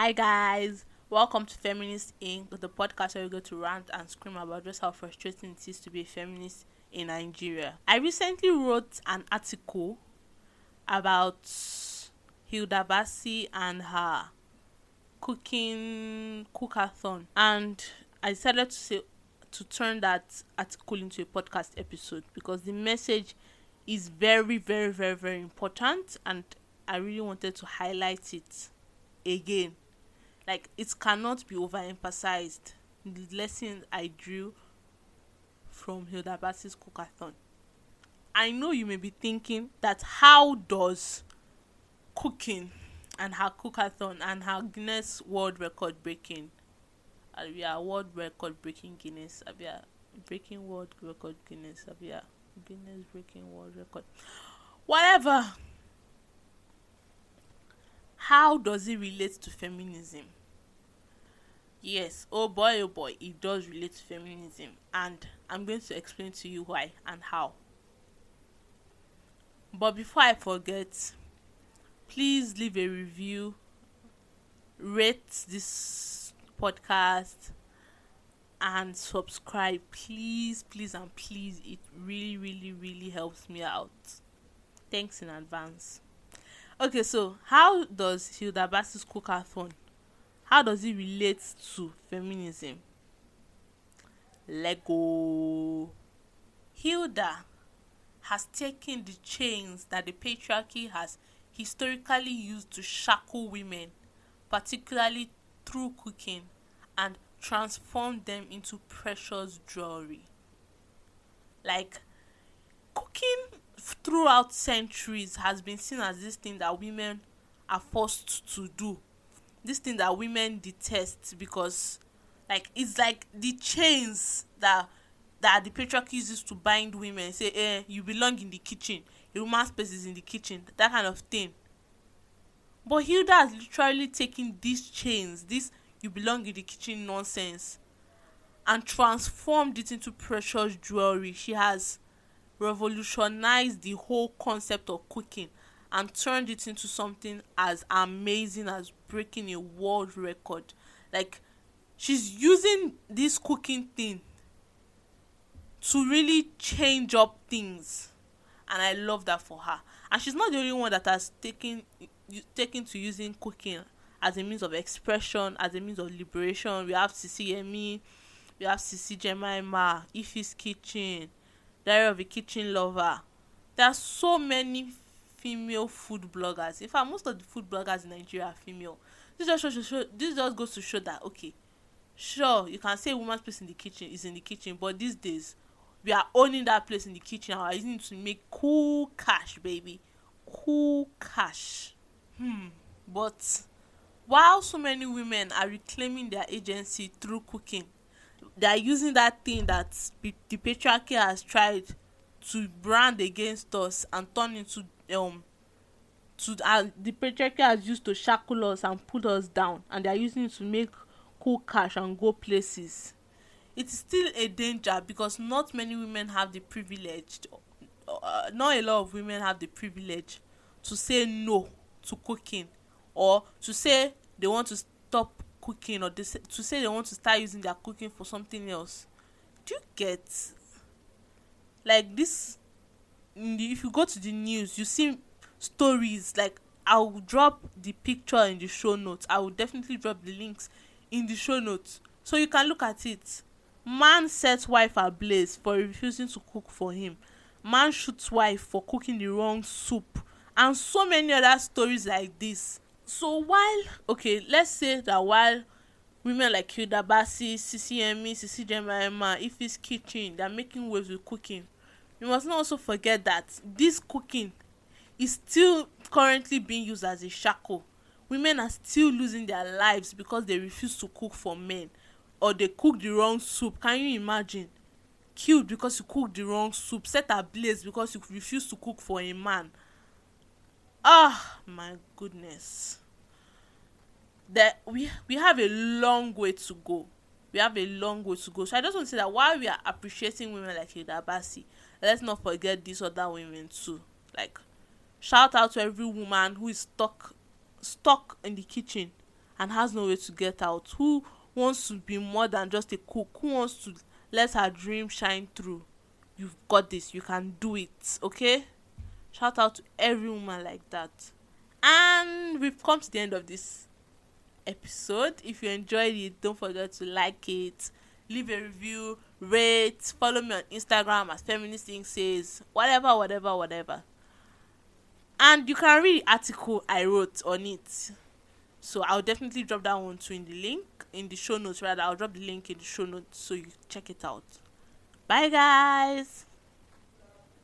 Hi guys, welcome to Feminist Inc., the podcast where we go to rant and scream about just how frustrating it is to be a feminist in Nigeria. I recently wrote an article about Hilda Basi and her cooking cookathon, and I decided to say to turn that article into a podcast episode because the message is very, very, very, very important, and I really wanted to highlight it again like it cannot be overemphasized the lesson I drew from Hilda Baci's cookathon. I know you may be thinking that how does cooking and her cookathon and her Guinness World Record breaking, we are World Record breaking Guinness, are breaking World Record Guinness, are Guinness breaking World Record, whatever. How does it relate to feminism? Yes, oh boy, oh boy, it does relate to feminism, and I'm going to explain to you why and how. But before I forget, please leave a review, rate this podcast, and subscribe. Please, please, and please. It really, really, really helps me out. Thanks in advance. Okay, so how does Hilda Baci's cookathon how does it relate to feminism? Lego. Hilda has taken the chains that the patriarchy has historically used to shackle women particularly through cooking and transformed them into precious jewelry. Like cooking throughout centuries has been seen as this thing that women are forced to do this thing that women detest because like it's like the chains that that the patriarchy uses to bind women. Say eh you belong in the kitchen. A woman's space is in the kitchen. That kind of thing. But hilda has literally taken these chains this you belong in the kitchen nonsense and transformed it into precious jewelry. She has revolutionized the whole concept of cooking and turned it into something as amazing as breaking a world record. Like she's using this cooking thing to really change up things and i love that for her. And she's not the only one that has taken taken to using cooking as a means of expression as a means of liberation. We have Yemmie we have Sisi Jemimah Ife's Kitchen Diary of a Kitchen Lover. There are so many female food bloggers. In fact most of the food bloggers in nigeria are female. This just shows show this just goes to show that okay sure you can say woman's place in the kitchen is in the kitchen but these days we are owning that place in the kitchen. We are using to make cool cash baby? Cool cash. Hmm. But while so many women are reclaiming their agency through cooking they are using that thing that the patriarchy has tried to brand against us and turn into um to uh, the patriarchy has used to shackle us and put us down. And they are using it to make cool cash and go places. It is still a danger because not many women have the privilege uh, not a lot of women have the privilege to say no to cooking or to say they want to stop cooking or they say, to say they want to start using their cooking for something else. Do you get? Like this if you go to the news you see stories like i will drop the picture in the show notes. I will definitely drop the links in the show notes. So you can look at it. Man sets wife ablaze for refusing to cook for him. Man shoots wife for cooking the wrong soup. And so many other stories like this. So while okay let's say that while women like Hilda Basi, Sisi Yemi, Sisi Jemima, Ife's Kitchen, they're making waves with cooking we must not also forget that this cooking is still currently being used as a shackle women are still losing their lives because they refuse to cook for men or they cook the wrong soup. Can you imagine? Killed because you cook the wrong soup set ablaze because you refuse to cook for a man. Ah my goodness. That we we have a long way to go we have a long way to go. So i just want to say that while we are appreciating women like Hilda Basi let's not forget these other women too. Like shout out to every woman who is stuck stuck in the kitchen and has no way to get out who wants to be more than just a cook who wants to let her dream shine through. You've got this. You can do it okay? Shout out to every woman like that. And we've come to the end of this episode. If you enjoyed it don't forget to like it. Leave a review rate follow me on instagram as feminist thing says. Whatever whatever whatever. And you can read the article i wrote on it. So i'll definitely drop that one too in the link in the show notes rather. I'll drop the link in the show notes so you check it out. Bye guys